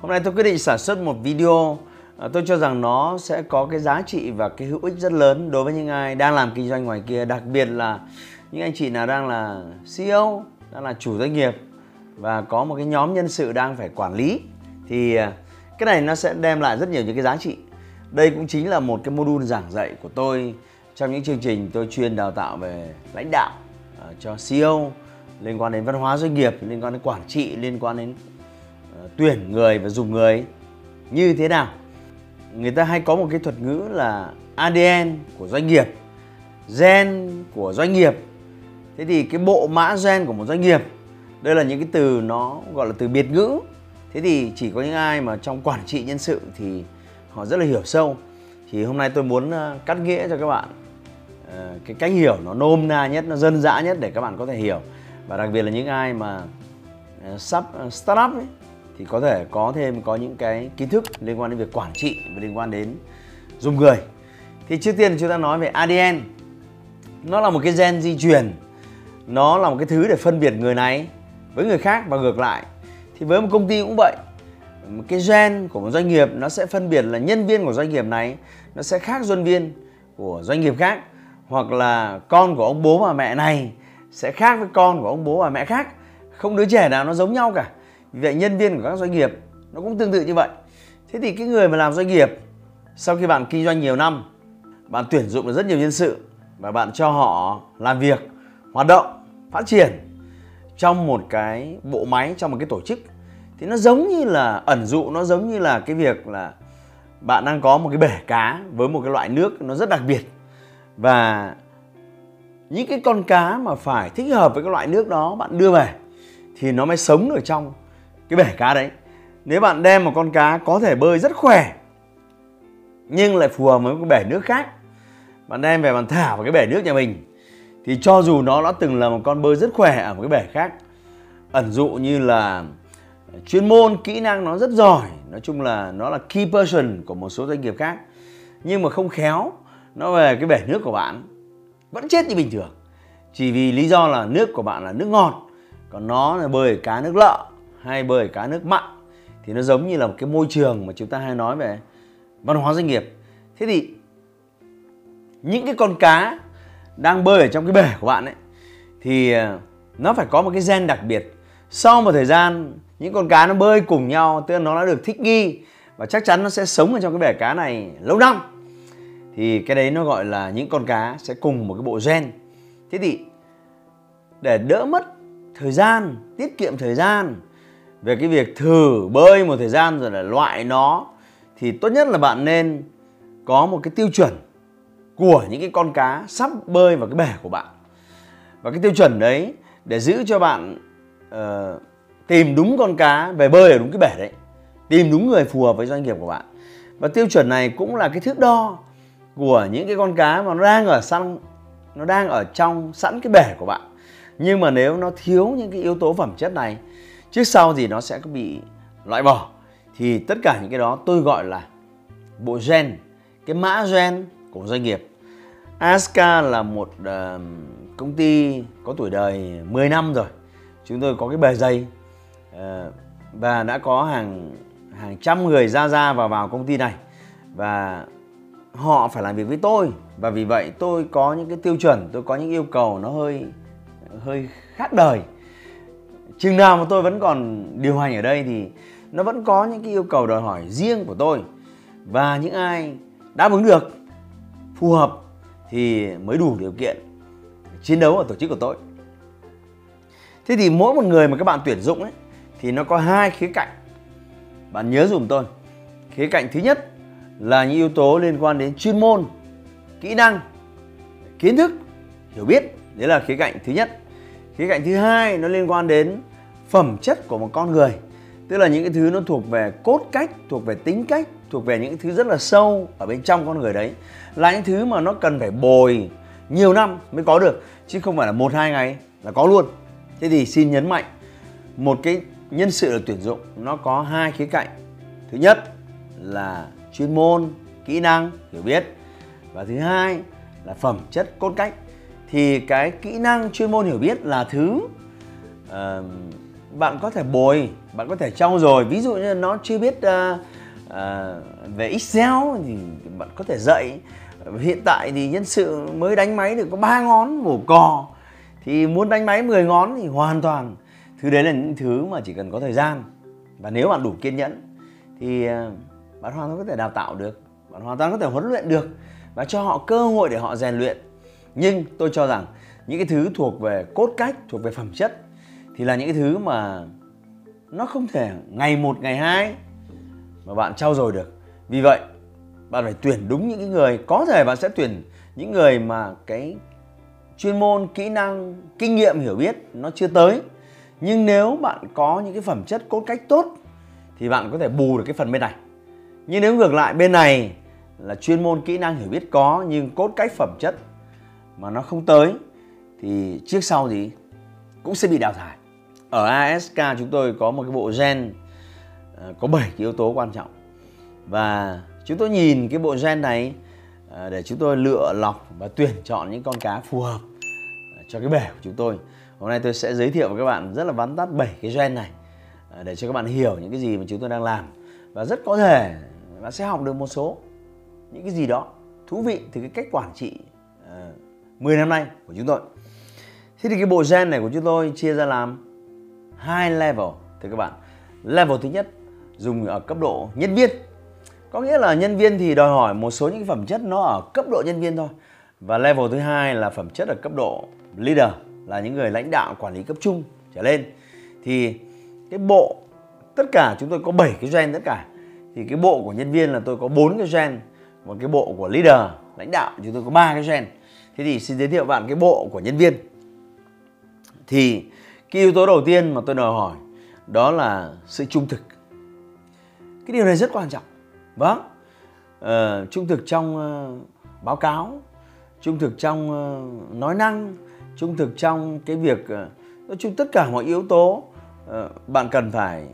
Hôm nay tôi quyết định sản xuất một video à, tôi cho rằng nó sẽ có cái giá trị và cái hữu ích rất lớn đối với những ai đang làm kinh doanh ngoài kia, đặc biệt là những anh chị nào đang là CEO, đang là chủ doanh nghiệp và có một cái nhóm nhân sự đang phải quản lý thì à, cái này nó sẽ đem lại rất nhiều những cái giá trị. Đây cũng chính là một cái module giảng dạy của tôi trong những chương trình tôi chuyên đào tạo về lãnh đạo à, cho CEO liên quan đến văn hóa doanh nghiệp, liên quan đến quản trị, liên quan đến Ờ, tuyển người và dùng người như thế nào. Người ta hay có một cái thuật ngữ là ADN của doanh nghiệp, gen của doanh nghiệp. Thế thì cái bộ mã gen của một doanh nghiệp, đây là những cái từ nó gọi là từ biệt ngữ. Thế thì chỉ có những ai mà trong quản trị nhân sự thì họ rất là hiểu sâu. Thì hôm nay tôi muốn ờ, cắt nghĩa cho các bạn ờ, cái cách hiểu nó nôm na nhất, nó dân dã nhất để các bạn có thể hiểu và đặc biệt là những ai mà sắp startup ấy, thì có thể có thêm, có những cái kiến thức liên quan đến việc quản trị và liên quan đến dùng người. Thì trước tiên chúng ta nói về ADN nó là một cái gen di truyền. Nó là một cái thứ để phân biệt người này với người khác và ngược lại. Thì với một công ty cũng vậy, một cái gen của một doanh nghiệp nó sẽ phân biệt là nhân viên của doanh nghiệp này, nó sẽ khác nhân viên của doanh nghiệp khác, hoặc là con của ông bố và mẹ này sẽ khác với con của ông bố và mẹ khác. Không đứa trẻ nào nó giống nhau cả vì vậy nhân viên của các doanh nghiệp nó cũng tương tự như vậy. Thế thì cái người mà làm doanh nghiệp, sau khi bạn kinh doanh nhiều năm, bạn tuyển dụng được rất nhiều nhân sự và bạn cho họ làm việc, hoạt động, phát triển trong một cái bộ máy, trong một cái tổ chức, thì nó giống như là ẩn dụ, nó giống như là cái việc là bạn đang có một cái bể cá với một cái loại nước nó rất đặc biệt. Và những cái con cá mà phải thích hợp với cái loại nước đó bạn đưa về thì nó mới sống ở trong cái bể cá đấy. Nếu bạn đem một con cá có thể bơi rất khỏe, nhưng lại phù hợp với một cái bể nước khác, bạn đem về bạn thả vào cái bể nước nhà mình, thì cho dù nó đã từng là một con bơi rất khỏe ở một cái bể khác, ẩn dụ như là chuyên môn, kỹ năng nó rất giỏi, nói chung là nó là key person của một số doanh nghiệp khác, nhưng mà không khéo, nó về cái bể nước của bạn vẫn chết như bình thường. Chỉ vì lý do là nước của bạn là nước ngọt, còn nó là bơi cá nước lợ hay bơi cá nước mặn, thì nó giống như là một cái môi trường mà chúng ta hay nói về văn hóa doanh nghiệp. Thế thì những cái con cá đang bơi ở trong cái bể của bạn ấy, thì à, nó phải có một cái gen đặc biệt. Sau một thời gian, những con cá nó bơi cùng nhau, tức là nó đã được thích nghi và chắc chắn nó sẽ sống ở trong cái bể cá này lâu năm, thì cái đấy nó gọi là những con cá sẽ cùng một cái bộ gen. Thế thì để đỡ mất thời gian, tiết kiệm thời gian về cái việc thử bơi một thời gian rồi là loại nó thì tốt nhất là bạn nên có một cái tiêu chuẩn của những cái con cá sắp bơi vào cái bể của bạn. Và cái tiêu chuẩn đấy để giữ cho bạn uh, tìm đúng con cá về bơi ở đúng cái bể đấy tìm đúng người phù hợp với doanh nghiệp của bạn. Và tiêu chuẩn này cũng là cái thước đo của những cái con cá mà nó đang ở săn nó đang ở trong sẵn cái bể của bạn. Nhưng mà nếu nó thiếu những cái yếu tố phẩm chất này trước sau gì nó sẽ bị loại bỏ. Thì tất cả những cái đó tôi gọi là bộ gen cái mã gen của doanh nghiệp. Aska là một uh, công ty có tuổi đời 10 năm rồi. Chúng tôi có cái bề dày uh, và đã có hàng hàng trăm người ra ra vào vào công ty này. Và họ phải làm việc với tôi. Và vì vậy tôi có những cái tiêu chuẩn tôi có những yêu cầu nó hơi hơi khác đời chừng nào mà tôi vẫn còn điều hành ở đây thì nó vẫn có những cái yêu cầu đòi hỏi riêng của tôi. Và những ai đáp ứng được, phù hợp thì mới đủ điều kiện chiến đấu ở tổ chức của tôi. Thế thì mỗi một người mà các bạn tuyển dụng ấy, thì nó có hai khía cạnh. Bạn nhớ dùm tôi, khía cạnh thứ nhất là những yếu tố liên quan đến chuyên môn, kỹ năng, kiến thức, hiểu biết. Đấy là khía cạnh thứ nhất khía cạnh thứ hai nó liên quan đến phẩm chất của một con người. Tức là những cái thứ nó thuộc về cốt cách, thuộc về tính cách, thuộc về những thứ rất là sâu ở bên trong con người đấy. Là những thứ mà nó cần phải bồi nhiều năm mới có được, chứ không phải là một, hai ngày là có luôn. Thế thì xin nhấn mạnh, một cái nhân sự được tuyển dụng, nó có hai khía cạnh. Thứ nhất là chuyên môn, kỹ năng, hiểu biết. Và thứ hai là phẩm chất, cốt cách thì cái kỹ năng chuyên môn hiểu biết là thứ uh, bạn có thể bồi bạn có thể trau dồi. Ví dụ như nó chưa biết uh, uh, về excel thì bạn có thể dạy. Hiện tại thì nhân sự mới đánh máy được có ba ngón mổ cò. Thì muốn đánh máy 10 ngón thì hoàn toàn thứ đấy là những thứ mà chỉ cần có thời gian. Và nếu bạn đủ kiên nhẫn thì ờ, bạn hoàn toàn có thể đào tạo được bạn hoàn toàn có thể huấn luyện được và cho họ cơ hội để họ rèn luyện nhưng tôi cho rằng những cái thứ thuộc về cốt cách, thuộc về phẩm chất thì là những cái thứ mà nó không thể ngày một, ngày hai mà bạn trau dồi được. Vì vậy, bạn phải tuyển đúng những cái người, có thể bạn sẽ tuyển những người mà cái chuyên môn, kỹ năng, kinh nghiệm, hiểu biết nó chưa tới. Nhưng nếu bạn có những cái phẩm chất, cốt cách tốt thì bạn có thể bù được cái phần bên này. Nhưng nếu ngược lại, bên này là chuyên môn, kỹ năng, hiểu biết có nhưng cốt cách, phẩm chất mà nó không tới, thì trước sau gì cũng sẽ bị đào thải. Ở ASK chúng tôi có một cái bộ gen ờ, có 7 cái yếu tố quan trọng. Và chúng tôi nhìn cái bộ gen này ờ, để chúng tôi lựa lọc và tuyển chọn những con cá phù hợp ờ, cho cái bể của chúng tôi. Hôm nay tôi sẽ giới thiệu với các bạn rất là vắn tắt 7 cái gen này để cho các bạn hiểu những cái gì mà chúng tôi đang làm. Và rất có thể bạn sẽ học được một số những cái gì đó thú vị từ cái cách quản trị 10 năm nay của chúng tôi. Thế thì cái bộ gen này của chúng tôi chia ra làm hai level, thưa các bạn. Level thứ nhất, dùng ở cấp độ nhân viên. Có nghĩa là nhân viên thì đòi hỏi một số những phẩm chất nó ở cấp độ nhân viên thôi. Và level thứ hai là phẩm chất ở cấp độ leader, là những người lãnh đạo quản lý cấp trung trở lên. Thì cái bộ, tất cả chúng tôi có 7 cái gen tất cả. Thì cái bộ của nhân viên là tôi có bốn cái gen, và cái bộ của leader, lãnh đạo, chúng tôi có ba cái gen thế thì xin giới thiệu bạn cái bộ của nhân viên. Thì cái yếu tố đầu tiên mà tôi đòi hỏi đó là sự trung thực. Cái điều này rất quan trọng. Vâng. Uh, trung thực trong uh, báo cáo trung thực trong uh, nói năng trung thực trong cái việc uh, nói chung tất cả mọi yếu tố uh, bạn cần phải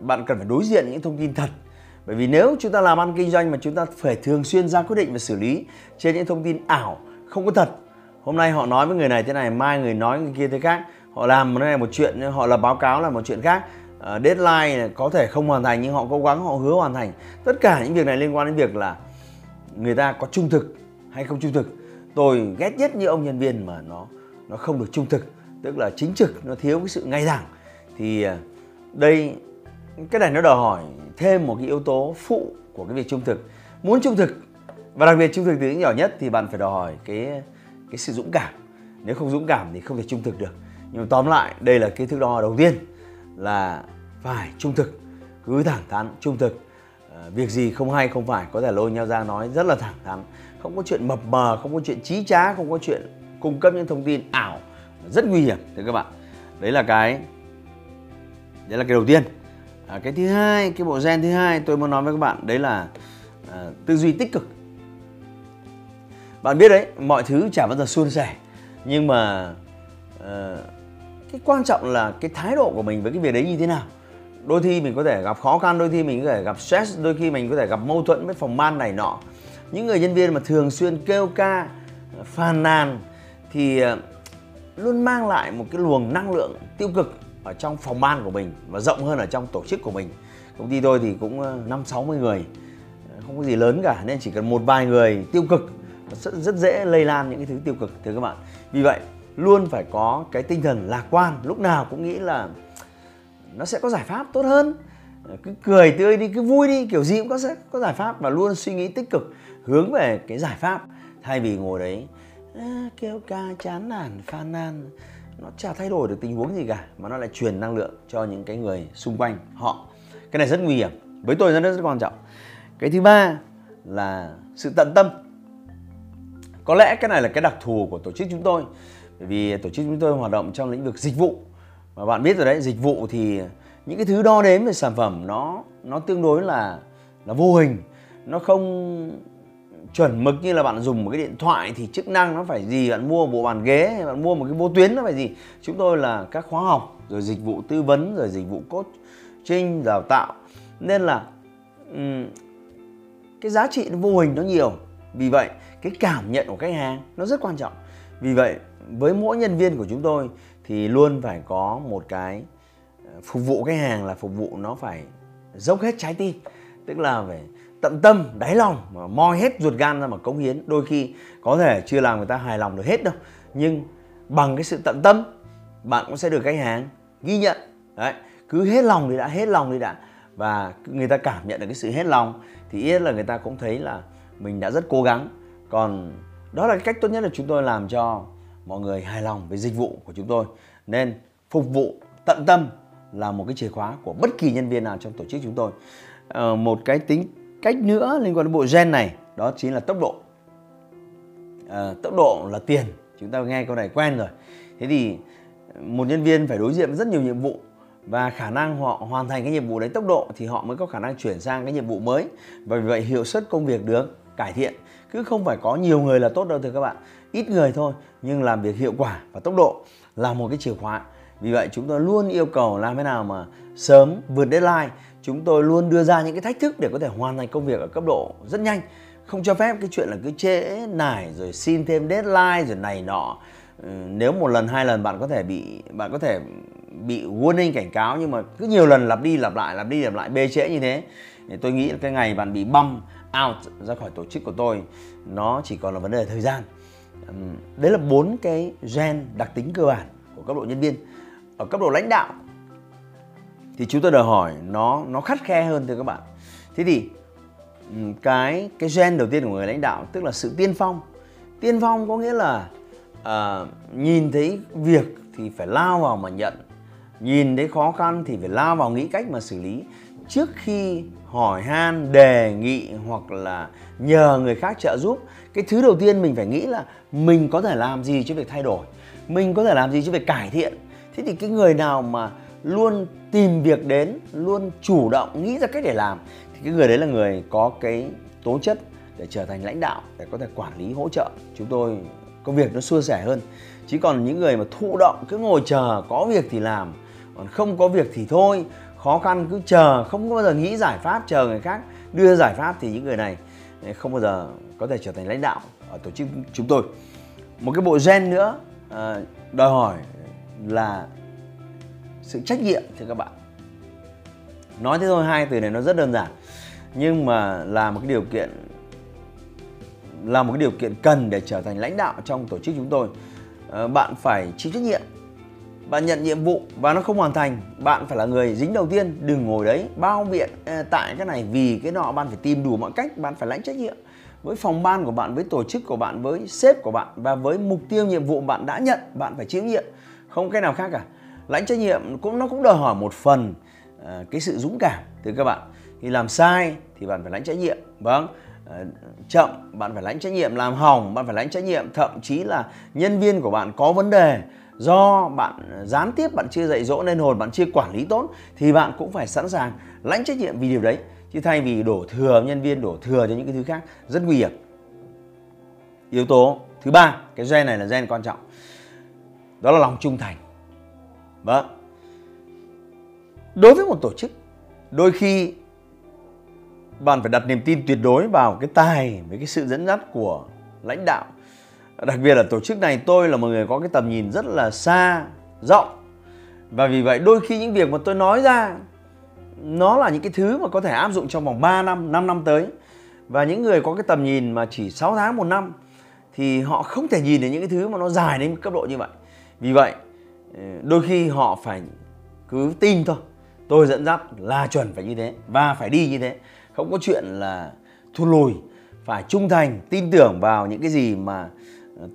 bạn cần phải đối diện những thông tin thật. Bởi vì nếu chúng ta làm ăn kinh doanh mà chúng ta phải thường xuyên ra quyết định và xử lý trên những thông tin ảo không có thật. Hôm nay họ nói với người này thế này mai người nói người kia thế khác. Họ làm một này một chuyện họ là báo cáo là một chuyện khác. Uh, deadline có thể không hoàn thành nhưng họ cố gắng họ hứa hoàn thành. Tất cả những việc này liên quan đến việc là người ta có trung thực hay không trung thực. Tôi ghét nhất như ông nhân viên mà nó nó không được trung thực tức là chính trực nó thiếu cái sự ngay thẳng. Thì ờ, đây cái này nó đòi hỏi thêm một cái yếu tố phụ của cái việc trung thực. Muốn trung thực và đặc biệt trung thực từ những nhỏ nhất thì bạn phải đòi hỏi cái cái sự dũng cảm. Nếu không dũng cảm thì không thể trung thực được. Nhưng mà tóm lại đây là cái thước đo đầu tiên là phải trung thực cứ thẳng thắn trung thực. À, việc gì không hay không phải có thể lôi nhau ra nói rất là thẳng thắn. Không có chuyện mập mờ không có chuyện trí trá không có chuyện cung cấp những thông tin ảo. Rất nguy hiểm thưa các bạn. Đấy là cái đấy là cái đầu tiên. À, cái thứ hai cái bộ gen thứ hai tôi muốn nói với các bạn đấy là à, tư duy tích cực bạn biết đấy mọi thứ chả bao giờ suôn sẻ. Nhưng mà uh, cái quan trọng là cái thái độ của mình với cái việc đấy như thế nào. Đôi khi mình có thể gặp khó khăn đôi khi mình có thể gặp stress đôi khi mình có thể gặp mâu thuẫn với phòng ban này nọ. Những người nhân viên mà thường xuyên kêu ca ờ, phàn nàn thì ờ, luôn mang lại một cái luồng năng lượng tiêu cực ở trong phòng ban của mình và rộng hơn ở trong tổ chức của mình. Công ty tôi thì cũng năm sáu mươi người không có gì lớn cả nên chỉ cần một vài người tiêu cực rất, rất dễ lây lan những cái thứ tiêu cực thưa các bạn. Vì vậy luôn phải có cái tinh thần lạc quan lúc nào cũng nghĩ là nó sẽ có giải pháp tốt hơn. Cứ cười tươi đi cứ vui đi kiểu gì cũng có sẽ có giải pháp và luôn suy nghĩ tích cực hướng về cái giải pháp. Thay vì ngồi đấy à, kêu ca chán nản phàn nàn nó chả thay đổi được tình huống gì cả mà nó lại truyền năng lượng cho những cái người xung quanh họ. Cái này rất nguy hiểm. Với tôi nó rất quan trọng. Cái thứ ba là sự tận tâm có lẽ cái này là cái đặc thù của tổ chức chúng tôi bởi vì tổ chức chúng tôi hoạt động trong lĩnh vực dịch vụ. Và bạn biết rồi đấy dịch vụ thì những cái thứ đo đếm về sản phẩm nó nó tương đối là là vô hình. Nó không chuẩn mực như là bạn dùng một cái điện thoại thì chức năng nó phải gì bạn mua một bộ bàn ghế hay bạn mua một cái vô tuyến nó phải gì. Chúng tôi là các khóa học rồi dịch vụ tư vấn rồi dịch vụ coaching đào tạo. Nên là um, cái giá trị nó vô hình nó nhiều. Vì vậy cái cảm nhận của khách hàng nó rất quan trọng. Vì vậy, với mỗi nhân viên của chúng tôi thì luôn phải có một cái ờ, phục vụ khách hàng là phục vụ nó phải dốc hết trái tim. Tức là phải tận tâm, đáy lòng, mà moi hết ruột gan ra mà cống hiến. Đôi khi có thể chưa làm người ta hài lòng được hết đâu, nhưng bằng cái sự tận tâm, bạn cũng sẽ được khách hàng ghi nhận. Đấy, cứ hết lòng thì đã, hết lòng thì đã. Và người ta cảm nhận được cái sự hết lòng thì ít là người ta cũng thấy là mình đã rất cố gắng còn đó là cái cách tốt nhất là chúng tôi làm cho mọi người hài lòng với dịch vụ của chúng tôi. Nên phục vụ tận tâm là một cái chìa khóa của bất kỳ nhân viên nào trong tổ chức chúng tôi. À, một cái tính cách nữa liên quan đến bộ gen này đó chính là tốc độ. À, tốc độ là tiền. Chúng ta nghe câu này quen rồi. Thế thì một nhân viên phải đối diện với rất nhiều nhiệm vụ và khả năng họ hoàn thành cái nhiệm vụ đấy tốc độ thì họ mới có khả năng chuyển sang cái nhiệm vụ mới. Và vì vậy hiệu suất công việc được cải thiện cứ không phải có nhiều người là tốt đâu thưa các bạn. Ít người thôi, nhưng làm việc hiệu quả và tốc độ là một cái chìa khóa. Vì vậy chúng tôi luôn yêu cầu làm thế nào mà sớm vượt deadline. Chúng tôi luôn đưa ra những cái thách thức để có thể hoàn thành công việc ở cấp độ rất nhanh. Không cho phép cái chuyện là cứ trễ nải, rồi xin thêm deadline, rồi này nọ. Ừ, nếu một lần, hai lần bạn có thể bị, bạn có thể bị warning, cảnh cáo, nhưng mà cứ nhiều lần lặp đi lặp lại, lặp đi lặp lại, bê trễ như thế. Thì tôi nghĩ là cái ngày bạn bị băm out ra khỏi tổ chức của tôi nó chỉ còn là vấn đề thời gian. Đấy là bốn cái gen đặc tính cơ bản của cấp độ nhân viên. Ở cấp độ lãnh đạo thì chúng tôi đòi hỏi nó nó khắt khe hơn thưa các bạn. Thế thì cái cái gen đầu tiên của người lãnh đạo tức là sự tiên phong. Tiên phong có nghĩa là à, nhìn thấy việc thì phải lao vào mà nhận nhìn thấy khó khăn thì phải lao vào nghĩ cách mà xử lý trước khi hỏi han, đề nghị hoặc là nhờ người khác trợ giúp, cái thứ đầu tiên mình phải nghĩ là mình có thể làm gì cho việc thay đổi, mình có thể làm gì cho việc cải thiện. Thế thì cái người nào mà luôn tìm việc đến, luôn chủ động nghĩ ra cách để làm, thì cái người đấy là người có cái tố chất để trở thành lãnh đạo, để có thể quản lý, hỗ trợ. Chúng tôi, công việc nó suôn sẻ hơn. Chứ còn những người mà thụ động, cứ ngồi chờ có việc thì làm, còn không có việc thì thôi khó khăn, cứ chờ, không bao giờ nghĩ giải pháp, chờ người khác đưa giải pháp thì những người này eh, không bao giờ có thể trở thành lãnh đạo ở tổ chức chúng tôi. Một cái bộ gen nữa ờ, đòi hỏi là sự trách nhiệm, thưa các bạn. Nói thế thôi, hai từ này nó rất đơn giản, nhưng mà là một cái điều kiện, là một cái điều kiện cần để trở thành lãnh đạo trong tổ chức chúng tôi. Ờ, bạn phải chịu trách nhiệm bạn nhận nhiệm vụ và nó không hoàn thành bạn phải là người dính đầu tiên đừng ngồi đấy bao biện à, tại cái này vì cái nọ bạn phải tìm đủ mọi cách bạn phải lãnh trách nhiệm với phòng ban của bạn với tổ chức của bạn với sếp của bạn và với mục tiêu nhiệm vụ bạn đã nhận bạn phải chịu nhiệm không cái nào khác cả. Lãnh trách nhiệm cũng nó cũng đòi hỏi một phần uh, cái sự dũng cảm từ các bạn. Thì làm sai thì bạn phải lãnh trách nhiệm vâng. À, chậm bạn phải lãnh trách nhiệm. Làm hỏng bạn phải lãnh trách nhiệm. Thậm chí là nhân viên của bạn có vấn đề do bạn gián tiếp, bạn chưa dạy dỗ nên hồn, bạn chưa quản lý tốt, thì bạn cũng phải sẵn sàng lãnh trách nhiệm vì điều đấy. Chứ thay vì đổ thừa, nhân viên đổ thừa cho những cái thứ khác, rất nguy hiểm. Yếu tố thứ ba, cái gen này là gen quan trọng. Đó là lòng trung thành. Vâng. Đối với một tổ chức, đôi khi bạn phải đặt niềm tin tuyệt đối vào cái tài, với cái sự dẫn dắt của lãnh đạo đặc biệt là tổ chức này tôi là một người có cái tầm nhìn rất là xa rộng và vì vậy đôi khi những việc mà tôi nói ra nó là những cái thứ mà có thể áp dụng trong vòng 3 năm, 5 năm tới. Và những người có cái tầm nhìn mà chỉ 6 tháng một năm thì họ không thể nhìn được những cái thứ mà nó dài đến cấp độ như vậy. Vì vậy, ừ, đôi khi họ phải cứ tin thôi. Tôi dẫn dắt là chuẩn phải như thế và phải đi như thế. Không có chuyện là thua lùi, phải trung thành, tin tưởng vào những cái gì mà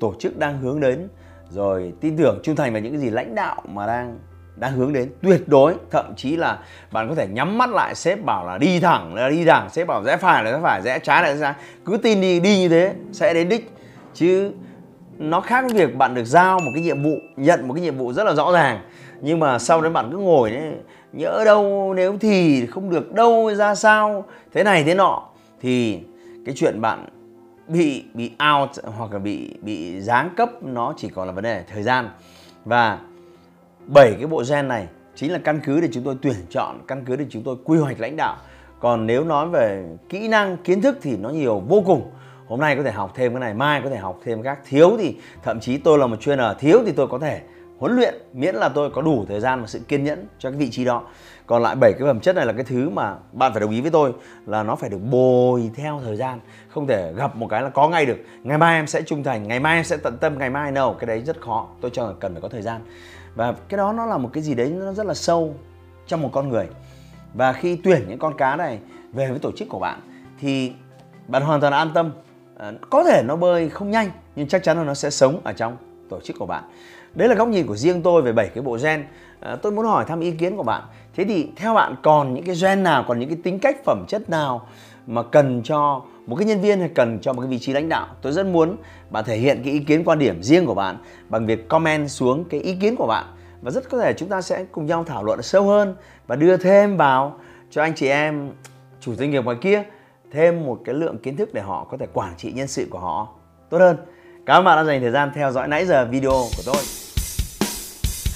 tổ chức đang hướng đến, rồi tin tưởng trung thành vào những cái gì lãnh đạo mà đang đang hướng đến. Tuyệt đối, thậm chí là bạn có thể nhắm mắt lại, sếp bảo là đi thẳng, là đi thẳng, sếp bảo rẽ phải, là rẽ phải, rẽ trái, là rẽ trái. Cứ tin đi đi như thế, sẽ đến đích. Chứ nó khác với việc bạn được giao một cái nhiệm vụ, nhận một cái nhiệm vụ rất là rõ ràng. Nhưng mà sau đấy bạn cứ ngồi đấy, nhỡ đâu, nếu thì không được đâu, ra sao, thế này, thế nọ. Thì cái chuyện bạn bị bị out hoặc là bị bị giáng cấp, nó chỉ còn là vấn đề thời gian. Và bảy cái bộ gen này chính là căn cứ để chúng tôi tuyển chọn, căn cứ để chúng tôi quy hoạch lãnh đạo. Còn nếu nói về kỹ năng, kiến thức thì nó nhiều vô cùng. Hôm nay có thể học thêm cái này, mai có thể học thêm các thiếu thì, thậm chí tôi là một trainer, thiếu thì tôi có thể huấn luyện, miễn là tôi có đủ thời gian và sự kiên nhẫn cho cái vị trí đó còn lại bảy cái phẩm chất này là cái thứ mà bạn phải đồng ý với tôi là nó phải được bồi theo thời gian không thể gặp một cái là có ngay được. Ngày mai em sẽ trung thành ngày mai em sẽ tận tâm ngày mai đâu cái đấy rất khó tôi cho là cần phải có thời gian. Và cái đó nó là một cái gì đấy nó rất là sâu trong một con người. Và khi tuyển những con cá này về với tổ chức của bạn thì bạn hoàn toàn an tâm. À, có thể nó bơi không nhanh nhưng chắc chắn là nó sẽ sống ở trong tổ chức của bạn đấy là góc nhìn của riêng tôi về bảy cái bộ gen. À, tôi muốn hỏi thăm ý kiến của bạn. Thế thì theo bạn còn những cái gen nào còn những cái tính cách phẩm chất nào mà cần cho một cái nhân viên hay cần cho một cái vị trí lãnh đạo? Tôi rất muốn bạn thể hiện cái ý kiến quan điểm riêng của bạn bằng việc comment xuống cái ý kiến của bạn. Và rất có thể chúng ta sẽ cùng nhau thảo luận sâu hơn và đưa thêm vào cho anh chị em chủ doanh nghiệp ngoài kia thêm một cái lượng kiến thức để họ có thể quản trị nhân sự của họ tốt hơn. Cảm ơn bạn đã dành thời gian theo dõi nãy giờ video của tôi